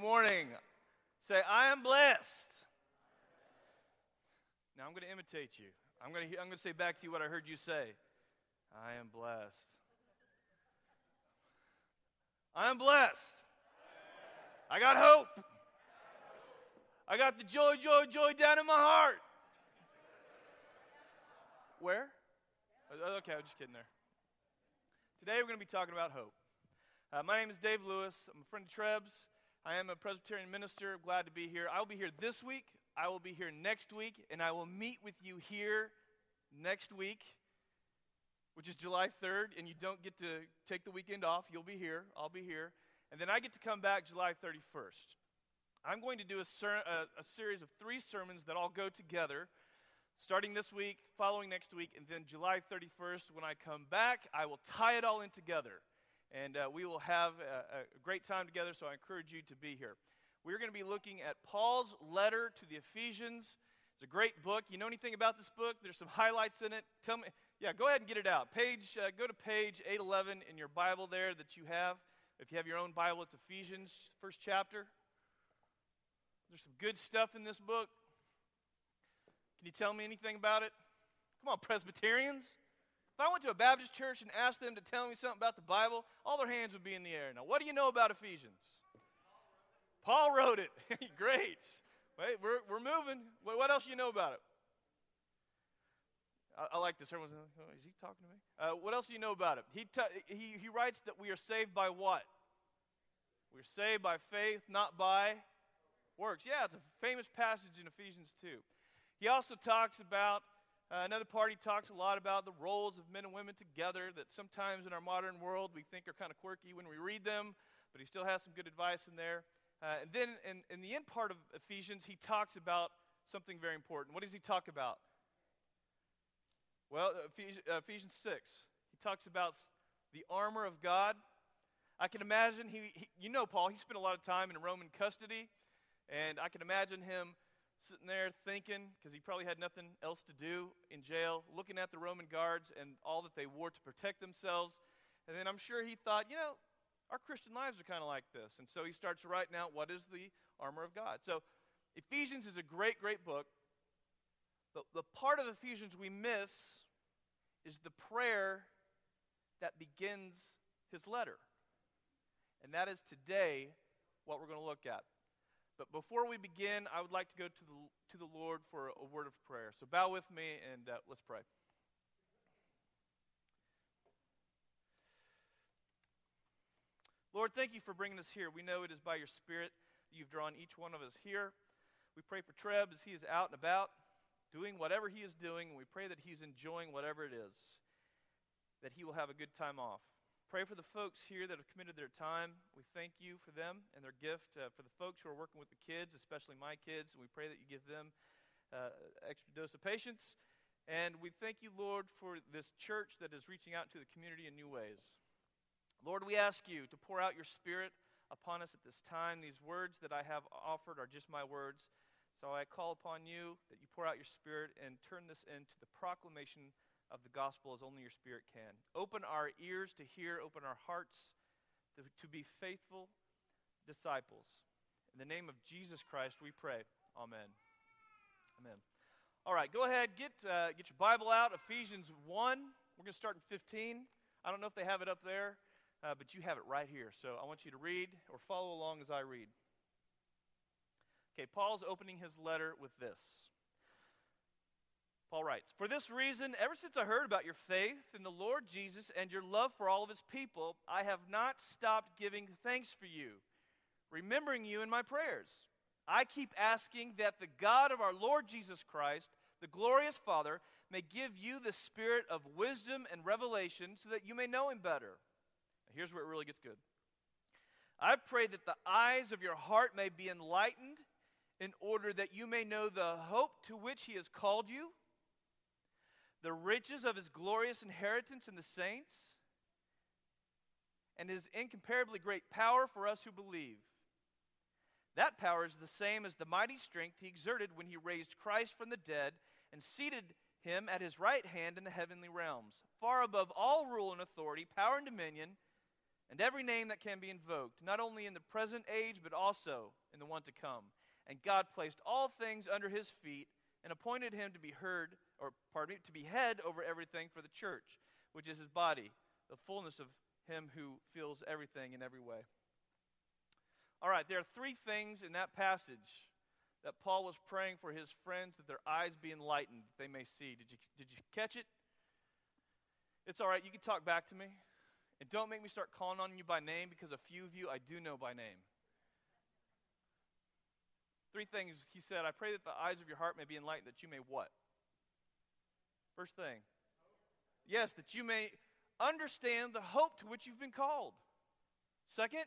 Morning. Say, I am blessed. Now I'm going to imitate you. I'm going to, I'm going to say back to you what I heard you say. I am blessed. I am blessed. I got hope. I got the joy, joy, joy down in my heart. Where? Oh, okay, I'm just kidding there. Today we're going to be talking about hope. Uh, my name is Dave Lewis. I'm a friend of Treb's. I am a Presbyterian minister. Glad to be here. I will be here this week. I will be here next week, and I will meet with you here next week, which is July 3rd. And you don't get to take the weekend off. You'll be here. I'll be here. And then I get to come back July 31st. I'm going to do a, ser- a, a series of three sermons that all go together starting this week, following next week, and then July 31st, when I come back, I will tie it all in together. And uh, we will have a, a great time together, so I encourage you to be here. We're going to be looking at Paul's letter to the Ephesians. It's a great book. You know anything about this book? There's some highlights in it. Tell me, yeah, go ahead and get it out. Page, uh, go to page 811 in your Bible there that you have. If you have your own Bible, it's Ephesians, first chapter. There's some good stuff in this book. Can you tell me anything about it? Come on, Presbyterians. If I went to a Baptist church and asked them to tell me something about the Bible, all their hands would be in the air. Now, what do you know about Ephesians? Paul wrote it. Great. Wait, we're, we're moving. What, what, else do you know about it? I, I like this. Everyone's like, oh, is he talking to me? Uh, what else do you know about it? He, t- he, he writes that we are saved by what? We're saved by faith, not by works. Yeah, it's a famous passage in Ephesians 2. He also talks about, uh, another part, he talks a lot about the roles of men and women together that sometimes in our modern world we think are kind of quirky when we read them, but he still has some good advice in there. Uh, and then in, in the end part of Ephesians, he talks about something very important. What does he talk about? Well, Ephesians, uh, Ephesians 6. He talks about the armor of God. I can imagine, he, he, you know, Paul, he spent a lot of time in Roman custody, and I can imagine him sitting there thinking, because he probably had nothing else to do in jail, looking at the Roman guards and all that they wore to protect themselves. And then I'm sure he thought, you know, our Christian lives are kind of like this. And so he starts writing out what is the armor of God. So Ephesians is a great, great book. But the part of Ephesians we miss is the prayer that begins his letter. And that is today what we're going to look at. But before we begin, I would like to go to the, to the Lord for a, word of prayer. So bow with me and uh, let's pray. Lord, thank you for bringing us here. We know it is by your Spirit that you've drawn each one of us here. We pray for Treb as he is out and about, doing whatever he is doing, and we pray that he's enjoying whatever it is, that he will have a good time off. Pray for the folks here that have committed their time. We thank you for them and their gift. Uh, for the folks who are working with the kids, especially my kids, we pray that you give them uh, extra dose of patience. And we thank you, Lord, for this church that is reaching out to the community in new ways. Lord, we ask you to pour out your spirit upon us at this time. These words that I have offered are just my words. So I call upon you that you pour out your spirit and turn this into the proclamation of the gospel as only your Spirit can. Open our ears to hear, open our hearts to, to be faithful disciples. In the name of Jesus Christ, we pray. Amen. Amen. All right, go ahead, get, uh, get your Bible out, Ephesians 1. We're going to start in 15. I don't know if they have it up there, uh, but you have it right here. So I want you to read or follow along as I read. Okay, Paul's opening his letter with this. Paul writes, For this reason, ever since I heard about your faith in the Lord Jesus and your love for all of his people, I have not stopped giving thanks for you, remembering you in my prayers. I keep asking that the God of our Lord Jesus Christ, the glorious Father, may give you the spirit of wisdom and revelation so that you may know him better. Here's where it really gets good. I pray that the eyes of your heart may be enlightened in order that you may know the hope to which he has called you the riches of his glorious inheritance in the saints, and his incomparably great power for us who believe. That power is the same as the mighty strength he exerted when he raised Christ from the dead and seated him at his right hand in the heavenly realms, far above all rule and authority, power and dominion, and every name that can be invoked, not only in the present age, but also in the one to come. And God placed all things under his feet and appointed him to be heard, or pardon me, to be head over everything for the church, which is his body, the fullness of him who fills everything in every way. All right, there are three things in that passage that Paul was praying for his friends that their eyes be enlightened, that they may see. Did you, did you catch it? It's all right, you can talk back to me. And don't make me start calling on you by name because a few of you I do know by name. Three things he said I pray that the eyes of your heart may be enlightened, that you may what? First thing. Yes, that you may understand the hope to which you've been called. Second,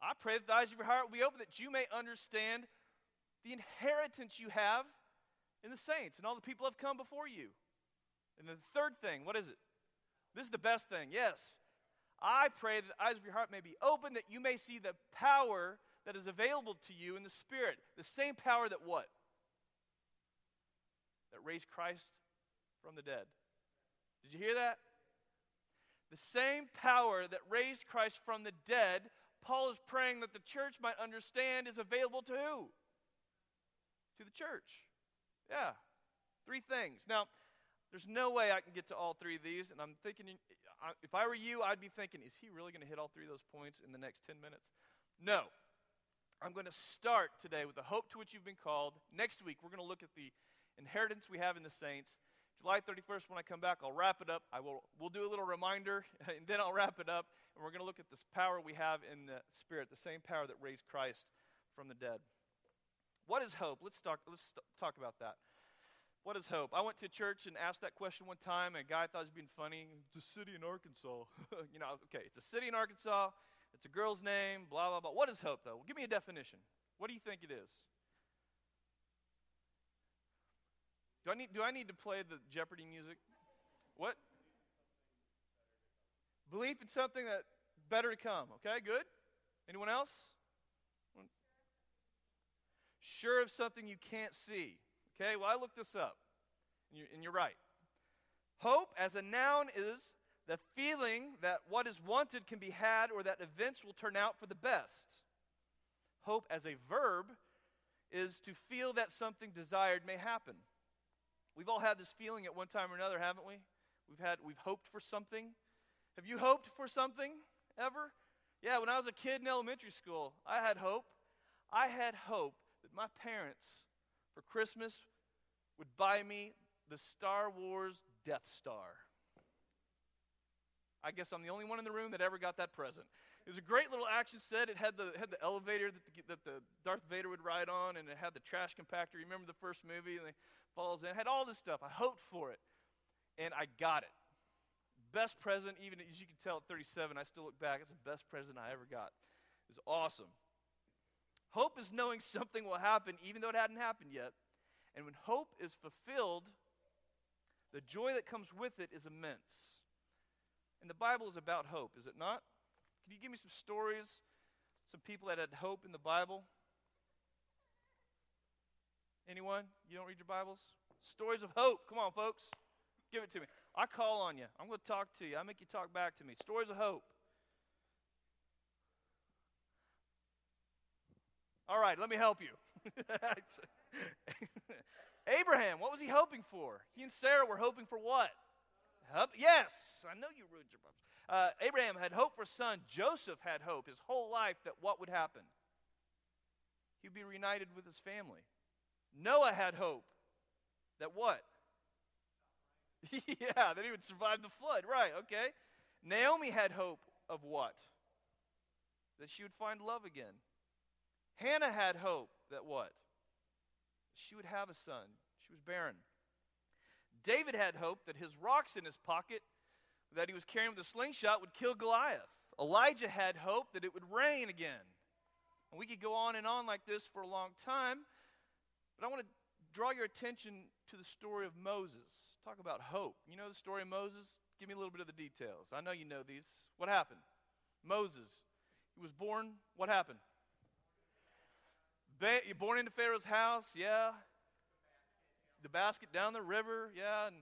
I pray that the eyes of your heart will be open, that you may understand the inheritance you have in the saints and all the people have come before you. And the third thing, what is it? This is the best thing. Yes. I pray that the eyes of your heart may be open, that you may see the power that is available to you in the Spirit. The same power that what? That raised Christ from the dead. Did you hear that? The same power that raised Christ from the dead, Paul is praying that the church might understand is available to who? To the church. Yeah. Three things. Now, there's no way I can get to all three of these, and I'm thinking, if I were you, I'd be thinking, is he really going to hit all three of those points in the next 10 minutes? No. I'm going to start today with the hope to which you've been called. Next week, we're going to look at the inheritance we have in the saints. July 31st, when I come back, I'll wrap it up. I will, we'll do a little reminder, and then I'll wrap it up. And we're going to look at this power we have in the Spirit, the same power that raised Christ from the dead. What is hope? Let's talk, let's talk about that. What is hope? I went to church and asked that question one time, and a guy thought he was being funny. It's a city in Arkansas. you know, okay, it's a city in Arkansas. It's a girl's name, blah, blah, blah. What is hope, though? Well, give me a definition. What do you think it is? Do I need, do I need to play the Jeopardy music? What? Belief in something that better to come. Okay, good. Anyone else? Sure of something you can't see. Okay, well, I looked this up, and you're, and you're right. Hope as a noun is the feeling that what is wanted can be had or that events will turn out for the best. Hope as a verb is to feel that something desired may happen. We've all had this feeling at one time or another, haven't we? We've had we've hoped for something. Have you hoped for something ever? Yeah, when I was a kid in elementary school, I had hope. I had hope that my parents for Christmas would buy me the Star Wars Death Star. I guess I'm the only one in the room that ever got that present. It was a great little action set. It had the, had the elevator that the, that the Darth Vader would ride on, and it had the trash compactor. You remember the first movie? And it falls in. It had all this stuff. I hoped for it, and I got it. Best present, even as you can tell at 37, I still look back. It's the best present I ever got. It was awesome. Hope is knowing something will happen, even though it hadn't happened yet. And when hope is fulfilled, the joy that comes with it is immense. And the Bible is about hope, is it not? Can you give me some stories, some people that had hope in the Bible? Anyone? You don't read your Bibles? Stories of hope. Come on, folks. Give it to me. I call on you. I'm going to talk to you. I make you talk back to me. Stories of hope. All right, let me help you. Abraham, what was he hoping for? He and Sarah were hoping for what? Yes, I know you ruined your Bibles. Uh, Abraham had hope for a son. Joseph had hope his whole life that what would happen? He'd be reunited with his family. Noah had hope that what? yeah, that he would survive the flood. Right, okay. Naomi had hope of what? That she would find love again. Hannah had hope that what? She would have a son. She was barren. David had hope that his rocks in his pocket that he was carrying with a slingshot would kill Goliath. Elijah had hope that it would rain again. And we could go on and on like this for a long time, but I want to draw your attention to the story of Moses. Talk about hope. You know the story of Moses? Give me a little bit of the details. I know you know these. What happened? Moses. He was born. What happened? Ba- born into Pharaoh's house, yeah. The basket down the river, yeah, and,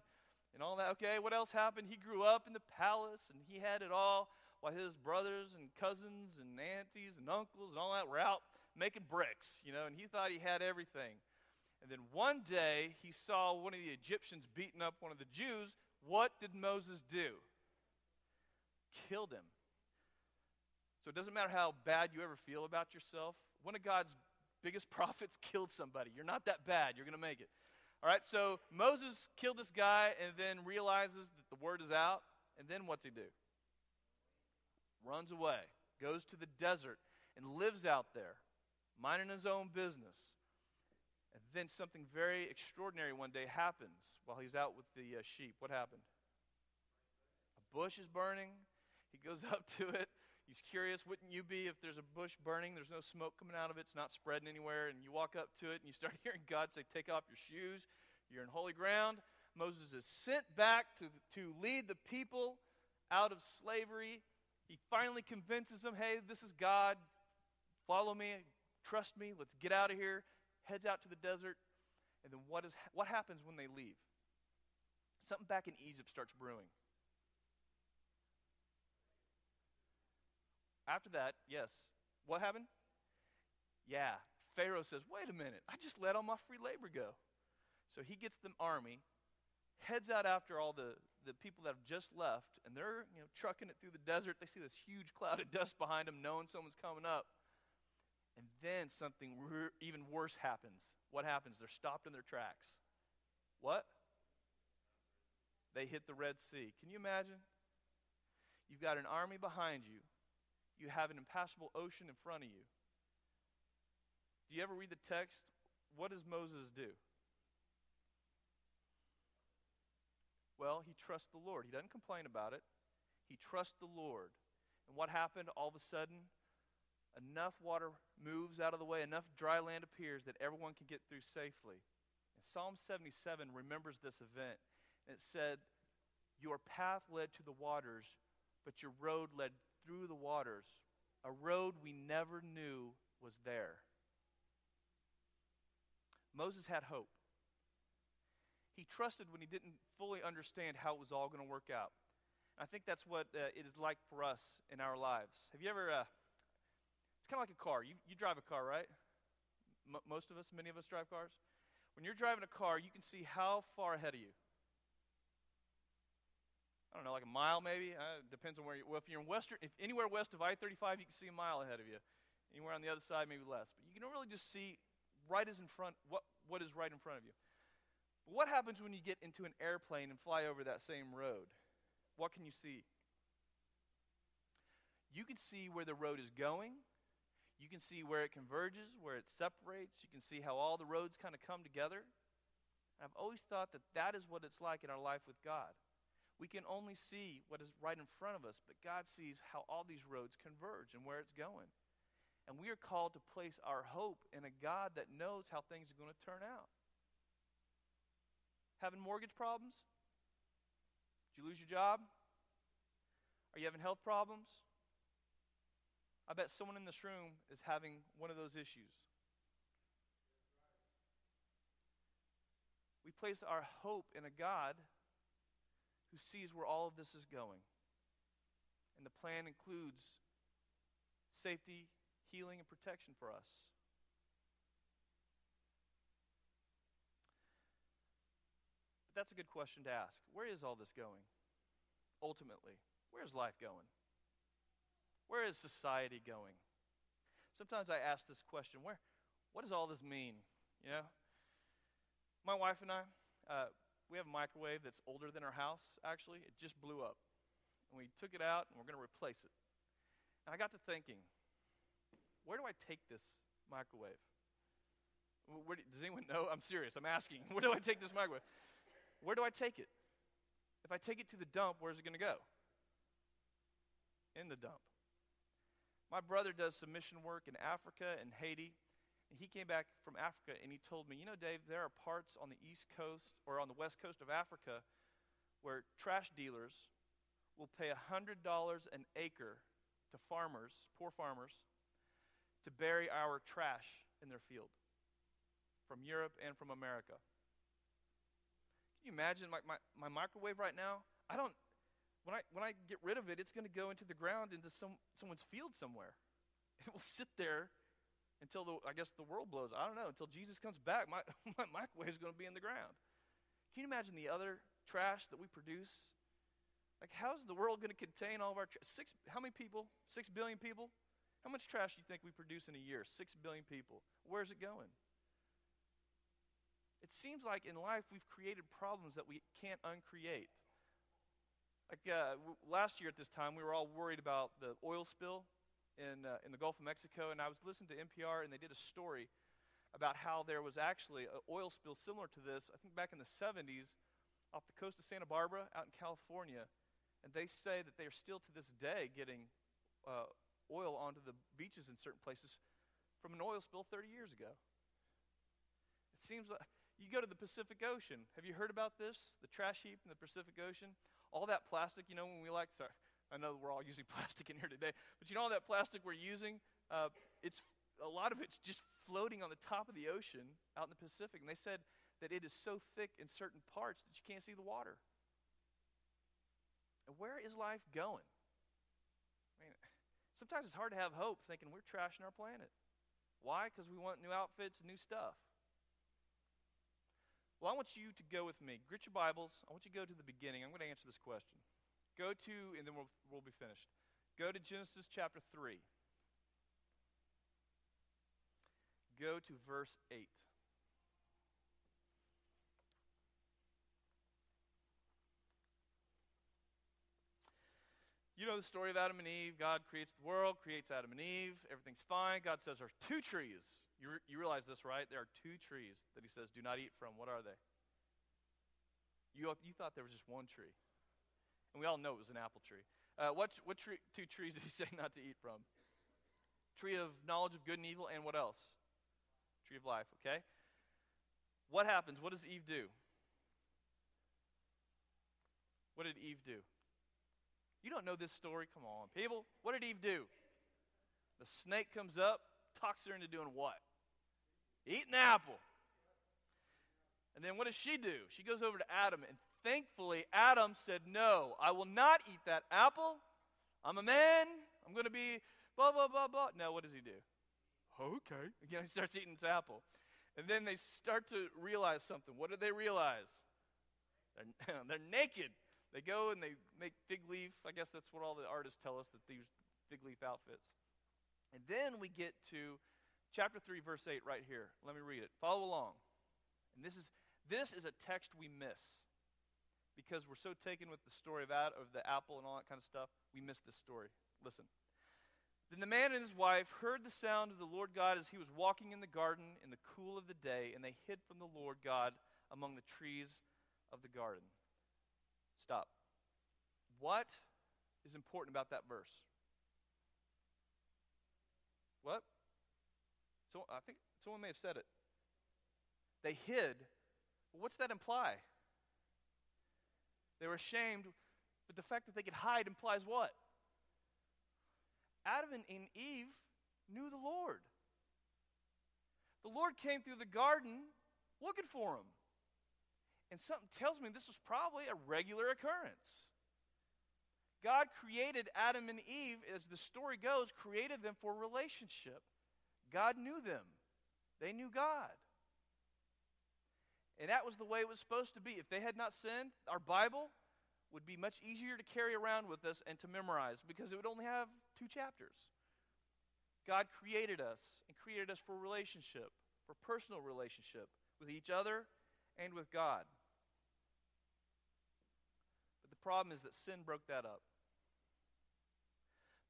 and all that. Okay, what else happened? He grew up in the palace and he had it all. while his brothers and cousins and aunties and uncles and all that were out making bricks, you know, and he thought he had everything. And then one day he saw one of the Egyptians beating up one of the Jews. What did Moses do? Killed him. So it doesn't matter how bad you ever feel about yourself. One of God's biggest prophets killed somebody. You're not that bad. You're going to make it. All right, so Moses killed this guy and then realizes that the word is out. And then what's he do? Runs away, goes to the desert, and lives out there, minding his own business. And then something very extraordinary one day happens while he's out with the uh, sheep. What happened? A bush is burning. He goes up to it. He's curious, wouldn't you be if there's a bush burning, there's no smoke coming out of it, it's not spreading anywhere, and you walk up to it and you start hearing God say, Take off your shoes, you're in holy ground. Moses is sent back to, to lead the people out of slavery. He finally convinces them, Hey, this is God. Follow me, trust me, let's get out of here. Heads out to the desert. And then what, is, what happens when they leave? Something back in Egypt starts brewing. After that, yes. What happened? Yeah. Pharaoh says, wait a minute, I just let all my free labor go. So he gets the army, heads out after all the, the people that have just left, and they're you know, trucking it through the desert. They see this huge cloud of dust behind them, knowing someone's coming up. And then something even worse happens. What happens? They're stopped in their tracks. What? They hit the Red Sea. Can you imagine? You've got an army behind you you have an impassable ocean in front of you. Do you ever read the text? What does Moses do? Well, he trusts the Lord. He doesn't complain about it. He trusts the Lord. And what happened all of a sudden? Enough water moves out of the way, enough dry land appears that everyone can get through safely. And Psalm 77 remembers this event. And it said, Your path led to the waters, but your road led through the waters, a road we never knew was there. Moses had hope. He trusted when he didn't fully understand how it was all going to work out. And I think that's what uh, it is like for us in our lives. Have you ever, uh, kind of like a car. You, you drive a car, right? M- most of us, many of us drive cars. When you're driving a car, you can see how far ahead of you. I don't know, like a mile maybe. Uh, depends on where you. Well, if you're in western, if anywhere west of I-35, you can see a mile ahead of you. Anywhere on the other side, maybe less. But you can really just see right as in front what what is right in front of you. But what happens when you get into an airplane and fly over that same road? What can you see? You can see where the road is going. You can see where it converges, where it separates. You can see how all the roads kind of come together. And I've always thought that that is what it's like in our life with God. We can only see what is right in front of us, but God sees how all these roads converge and where it's going. And we are called to place our hope in a God that knows how things are going to turn out. Having mortgage problems? Did you lose your job? Are you having health problems? I bet someone in this room is having one of those issues. We place our hope in a God who sees where all of this is going. And the plan includes safety, healing, and protection for us. But that's a good question to ask. Where is all this going? Ultimately, where's life going? Where is society going? Sometimes I ask this question where, what does all this mean? You know? My wife and I, uh, we have a microwave that's older than our house, actually. It just blew up. And we took it out and we're going to replace it. And I got to thinking, where do I take this microwave? Where do, does anyone know? I'm serious. I'm asking. Where do I take this microwave? Where do I take it? If I take it to the dump, where's it going to go? In the dump. My brother does some mission work in Africa and Haiti. And he came back from Africa and he told me, you know, Dave, there are parts on the east coast or on the west coast of Africa where trash dealers will pay $100 an acre to farmers, poor farmers, to bury our trash in their field from Europe and from America. Can you imagine my, my, my microwave right now? I don't, when I, when I get rid of it, it's going to go into the ground, into some, someone's field somewhere. It will sit there until the, I guess the world blows. I don't know. Until Jesus comes back, my, my microwave is going to be in the ground. Can you imagine the other trash that we produce? Like, how's the world going to contain all of our trash? Six, how many people? Six billion people? How much trash do you think we produce in a year? Six billion people. Where's it going? It seems like in life we've created problems that we can't uncreate. Like uh, last year at this time, we were all worried about the oil spill in, uh, in the Gulf of Mexico, and I was listening to NPR, and they did a story about how there was actually an oil spill similar to this, I think back in the 70s, off the coast of Santa Barbara out in California. And they say that they are still to this day getting uh, oil onto the beaches in certain places from an oil spill 30 years ago. It seems like you go to the Pacific Ocean. Have you heard about this? The trash heap in the Pacific Ocean? All that plastic, you know, when we like, sorry, I know we're all using plastic in here today, but you know all that plastic we're using? Uh, it's a lot of it's just floating on the top of the ocean out in the Pacific. And they said that it is so thick in certain parts that you can't see the water. And where is life going? I mean, sometimes it's hard to have hope thinking we're trashing our planet. Why? Because we want new outfits and new stuff. Well, I want you to go with me. Grit your Bibles. I want you to go to the beginning. I'm going to answer this question. Go to, and then we'll, we'll be finished. Go to Genesis chapter 3. Go to verse 8. You know the story of Adam and Eve. God creates the world, creates Adam and Eve. Everything's fine. God says There are two trees you, re- you realize this, right? There are two trees that he says, do not eat from. What are they? You, you thought there was just one tree. And we all know it was an apple tree. Uh, what what tree, two trees did he say not to eat from? Tree of knowledge of good and evil, and what else? Tree of life, okay? What happens? What does Eve do? What did Eve do? You don't know this story? Come on, people. What did Eve do? The snake comes up, talks her into doing what? Eat an apple. And then what does she do? She goes over to Adam, and thankfully, Adam said, No, I will not eat that apple. I'm a man. I'm going to be blah, blah, blah, blah. Now, what does he do? Okay. Again, he starts eating this apple. And then they start to realize something. What do they realize? They're, they're naked. They go and they make fig leaf. I guess that's what all the artists tell us that these fig leaf outfits. And then we get to chapter 3, verse 8, right here. Let me read it. Follow along. And this is, this is a text we miss because we're so taken with the story of, of the apple and all that kind of stuff, we miss this story. Listen. Then the man and his wife heard the sound of the Lord God as he was walking in the garden in the cool of the day, and they hid from the Lord God among the trees of the garden. Stop. What is important about that verse? What? So I think someone may have said it. They hid. Well, what's that imply? They were ashamed, but the fact that they could hide implies what? Adam and Eve knew the Lord. The Lord came through the garden looking for them. And something tells me this was probably a regular occurrence. God created Adam and Eve, as the story goes, created them for relationship. God knew them, they knew God. And that was the way it was supposed to be. If they had not sinned, our Bible would be much easier to carry around with us and to memorize because it would only have two chapters. God created us and created us for relationship, for personal relationship with each other and with God. But the problem is that sin broke that up.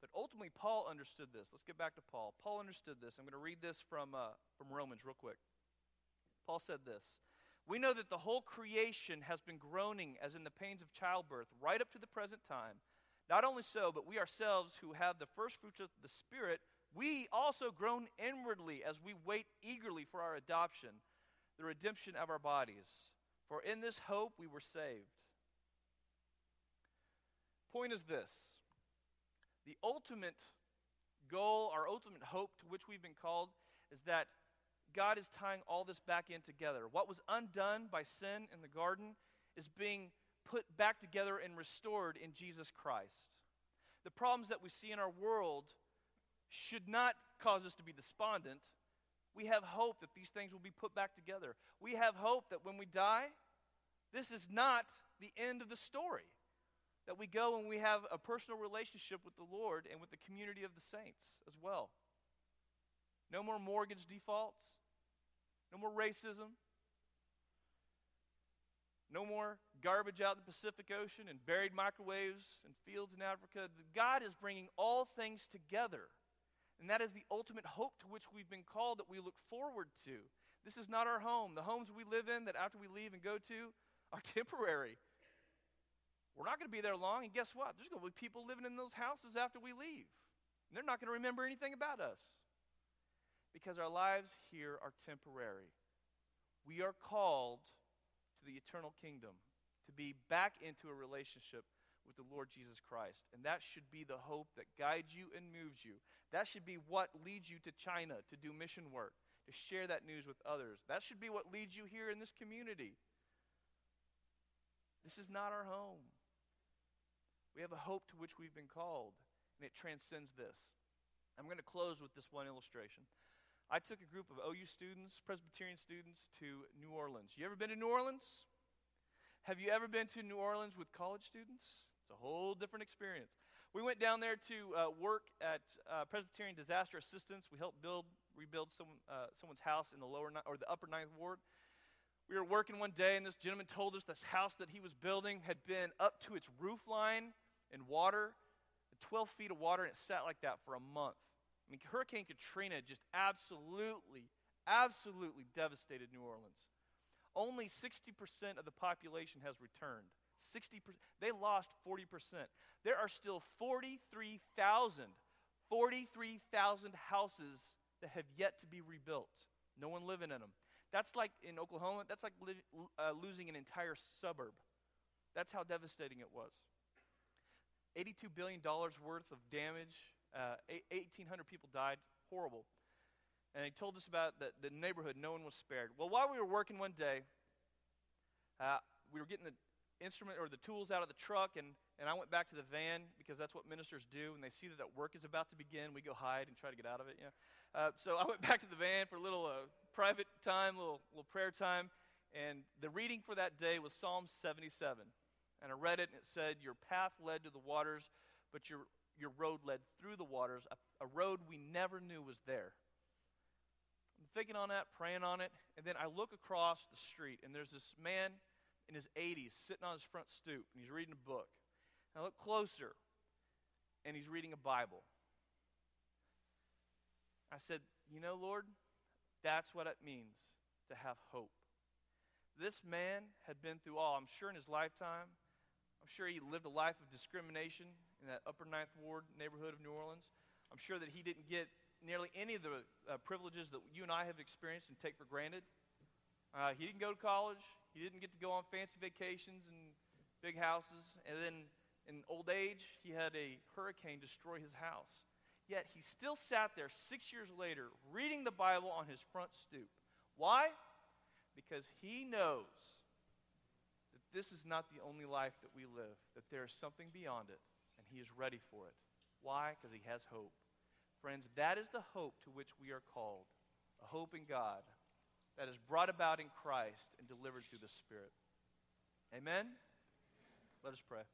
But ultimately, Paul understood this. Let's get back to Paul. Paul understood this. I'm going to read this from, uh, from Romans real quick. Paul said this We know that the whole creation has been groaning as in the pains of childbirth right up to the present time. Not only so, but we ourselves who have the first fruits of the Spirit, we also groan inwardly as we wait eagerly for our adoption, the redemption of our bodies. For in this hope we were saved. Point is this the ultimate goal, our ultimate hope to which we've been called, is that God is tying all this back in together. What was undone by sin in the garden is being put back together and restored in Jesus Christ. The problems that we see in our world should not cause us to be despondent. We have hope that these things will be put back together. We have hope that when we die, this is not the end of the story. That we go and we have a personal relationship with the Lord and with the community of the saints as well. No more mortgage defaults, no more racism, no more garbage out in the Pacific Ocean and buried microwaves and fields in Africa. God is bringing all things together. And that is the ultimate hope to which we've been called that we look forward to. This is not our home. The homes we live in that after we leave and go to are temporary. We're not going to be there long, and guess what? There's going to be people living in those houses after we leave. And they're not going to remember anything about us because our lives here are temporary. We are called to the eternal kingdom, to be back into a relationship with the Lord Jesus Christ. And that should be the hope that guides you and moves you. That should be what leads you to China to do mission work, to share that news with others. That should be what leads you here in this community. This is not our home. We have a hope to which we've been called, and it transcends this. I'm going to close with this one illustration. I took a group of OU students, Presbyterian students, to New Orleans. You ever been to New Orleans? Have you ever been to New Orleans with college students? It's a whole different experience. We went down there to uh, work at uh, Presbyterian Disaster Assistance. We helped build, rebuild some, uh, someone's house in the lower ni- or the upper ninth ward. We were working one day, and this gentleman told us this house that he was building had been up to its roof line in water, 12 feet of water, and it sat like that for a month. I mean, Hurricane Katrina just absolutely, absolutely devastated New Orleans. Only 60% of the population has returned. 60%. They lost 40%. There are still 43,000, 43,000 houses that have yet to be rebuilt. No one living in them. That's like in Oklahoma, that's like li- uh, losing an entire suburb. That's how devastating it was. $82 billion worth of damage uh, 1,800 people died. Horrible. And he told us about the, the neighborhood. No one was spared. Well, while we were working one day, uh, we were getting the instrument or the tools out of the truck, and, and I went back to the van because that's what ministers do. When they see that that work is about to begin, we go hide and try to get out of it. You know? uh, so I went back to the van for a little uh, private time, little little prayer time, and the reading for that day was Psalm 77. And I read it, and it said, "Your path led to the waters, but your your road led through the waters, a, a road we never knew was there. I'm thinking on that, praying on it, and then I look across the street, and there's this man in his 80s sitting on his front stoop, and he's reading a book. And I look closer, and he's reading a Bible. I said, You know, Lord, that's what it means to have hope. This man had been through all, I'm sure in his lifetime, I'm sure he lived a life of discrimination in that upper ninth ward neighborhood of New Orleans. I'm sure that he didn't get nearly any of the uh, privileges that you and I have experienced and take for granted. Uh, he didn't go to college. He didn't get to go on fancy vacations and big houses. And then in old age, he had a hurricane destroy his house. Yet he still sat there six years later reading the Bible on his front stoop. Why? Because he knows this is not the only life that we live, that there is something beyond it and he is ready for it. Why? Because he has hope. Friends, that is the hope to which we are called a hope in God that is brought about in Christ and delivered through the Spirit. Amen? Let us pray.